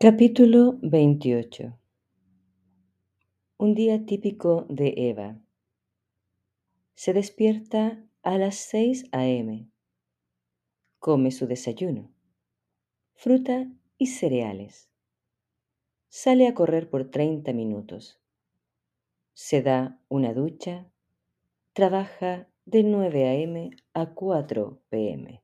Capítulo 28 Un día típico de Eva. Se despierta a las 6 a.m. Come su desayuno, fruta y cereales. Sale a correr por 30 minutos. Se da una ducha. Trabaja de 9 a.m. a 4 p.m.